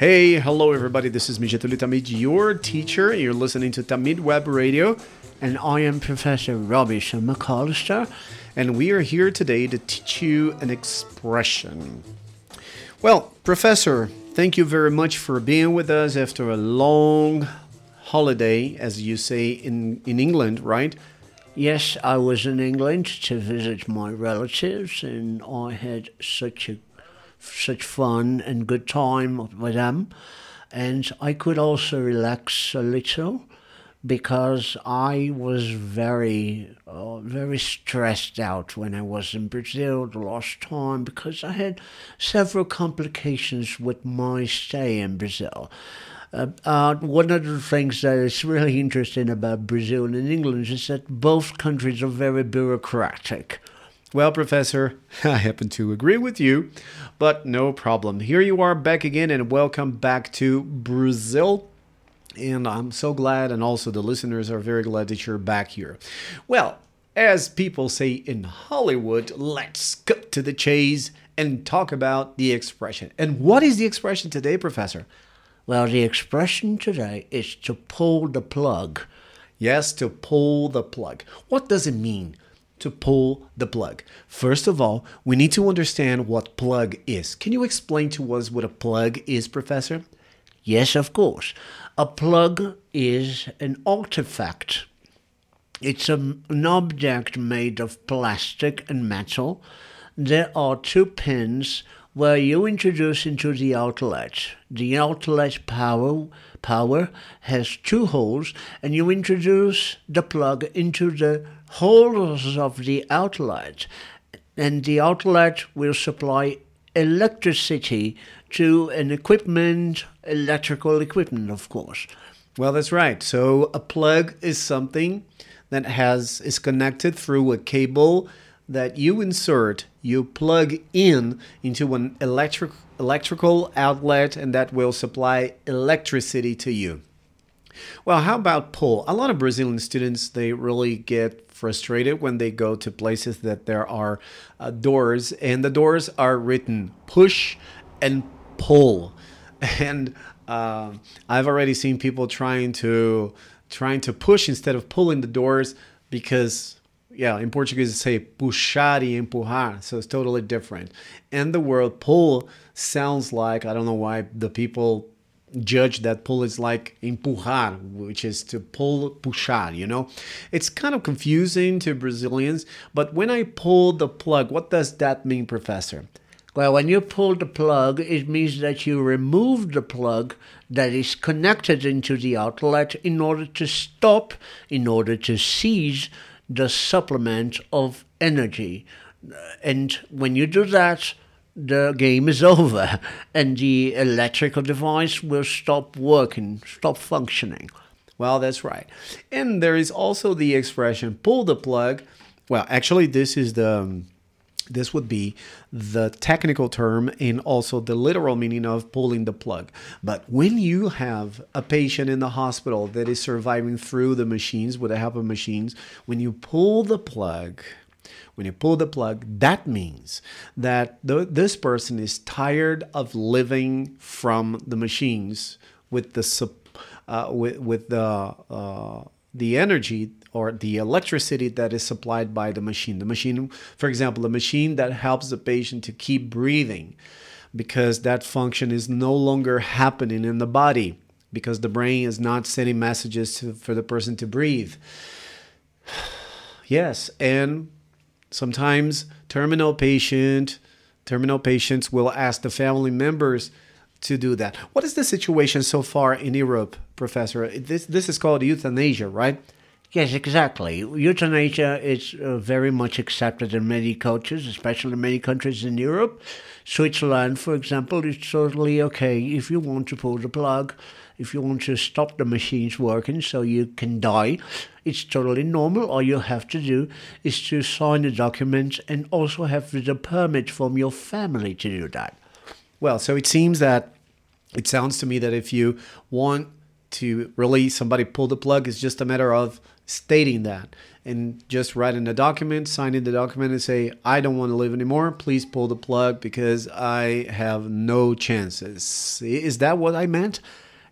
Hey, hello everybody. This is Mijatuli Tamid, your teacher. You're listening to Tamid Web Radio, and I am Professor Robbie McAllister, and we are here today to teach you an expression. Well, Professor, thank you very much for being with us after a long holiday, as you say in, in England, right? Yes, I was in England to visit my relatives, and I had such a such fun and good time with them. And I could also relax a little because I was very, uh, very stressed out when I was in Brazil the last time because I had several complications with my stay in Brazil. Uh, uh, one of the things that is really interesting about Brazil and England is that both countries are very bureaucratic. Well, Professor, I happen to agree with you, but no problem. Here you are back again, and welcome back to Brazil. And I'm so glad, and also the listeners are very glad that you're back here. Well, as people say in Hollywood, let's cut to the chase and talk about the expression. And what is the expression today, Professor? Well, the expression today is to pull the plug. Yes, to pull the plug. What does it mean? To pull the plug. First of all, we need to understand what plug is. Can you explain to us what a plug is, Professor? Yes, of course. A plug is an artifact. It's a, an object made of plastic and metal. There are two pins where you introduce into the outlet. The outlet power power has two holes, and you introduce the plug into the holes of the outlet, and the outlet will supply electricity to an equipment, electrical equipment, of course. Well, that's right. So a plug is something that has is connected through a cable that you insert, you plug in into an electric electrical outlet and that will supply electricity to you. Well, how about pull? A lot of Brazilian students they really get frustrated when they go to places that there are uh, doors and the doors are written push and pull. And uh, I've already seen people trying to trying to push instead of pulling the doors because yeah, in Portuguese, say puxar e empurrar, so it's totally different. And the word pull sounds like, I don't know why the people judge that pull is like empurrar, which is to pull, puxar, you know? It's kind of confusing to Brazilians, but when I pull the plug, what does that mean, Professor? Well, when you pull the plug, it means that you remove the plug that is connected into the outlet in order to stop, in order to seize the supplement of energy. And when you do that, the game is over and the electrical device will stop working, stop functioning. Well, that's right. And there is also the expression pull the plug. Well, actually, this is the. Um, this would be the technical term and also the literal meaning of pulling the plug. But when you have a patient in the hospital that is surviving through the machines with the help of machines, when you pull the plug, when you pull the plug, that means that the, this person is tired of living from the machines with the uh, with, with the uh, the energy or the electricity that is supplied by the machine. The machine, for example, the machine that helps the patient to keep breathing because that function is no longer happening in the body because the brain is not sending messages to, for the person to breathe. yes, and sometimes terminal patient terminal patients will ask the family members to do that. What is the situation so far in Europe, Professor? This this is called euthanasia, right? Yes, exactly. Euthanasia is uh, very much accepted in many cultures, especially in many countries in Europe. Switzerland, for example, is totally okay if you want to pull the plug, if you want to stop the machines working so you can die. It's totally normal. All you have to do is to sign a document and also have the permit from your family to do that. Well, so it seems that it sounds to me that if you want to really somebody pull the plug, it's just a matter of stating that and just writing the document, signing the document, and say, I don't want to live anymore. Please pull the plug because I have no chances. Is that what I meant?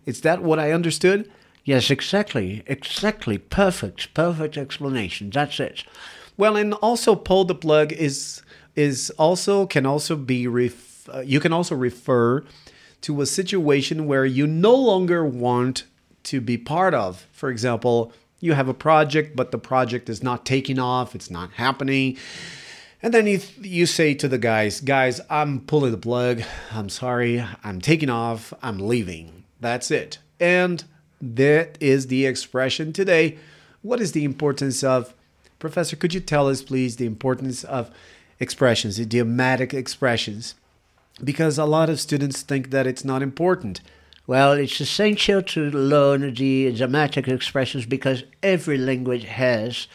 Is that what I understood? Yes, exactly. Exactly. Perfect. Perfect explanation. That's it. Well, and also pull the plug is is also can also be ref, uh, you can also refer to a situation where you no longer want to be part of. For example, you have a project, but the project is not taking off, it's not happening. And then you, you say to the guys, guys, I'm pulling the plug. I'm sorry. I'm taking off. I'm leaving. That's it. And that is the expression today. What is the importance of, Professor, could you tell us, please, the importance of expressions, idiomatic expressions? Because a lot of students think that it's not important. Well, it's essential to learn the idiomatic expressions because every language has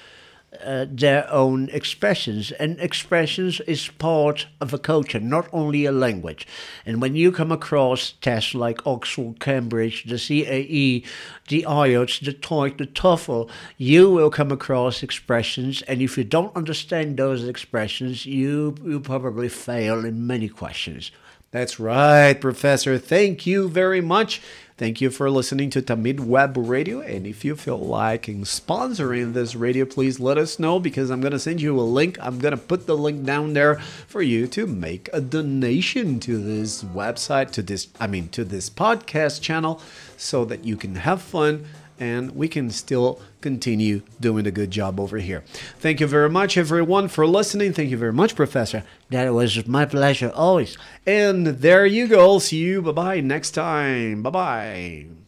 uh, their own expressions, and expressions is part of a culture, not only a language. And when you come across tests like Oxford, Cambridge, the CAE, the IELTS, the TOEIC, the TOEFL, you will come across expressions, and if you don't understand those expressions, you you probably fail in many questions. That's right, Professor. Thank you very much. Thank you for listening to Tamid Web Radio. And if you feel like sponsoring this radio, please let us know because I'm going to send you a link. I'm going to put the link down there for you to make a donation to this website, to this, I mean, to this podcast channel so that you can have fun and we can still continue doing a good job over here. Thank you very much, everyone, for listening. Thank you very much, Professor. That was my pleasure always. And there you go. See you. Bye bye next time. Bye bye.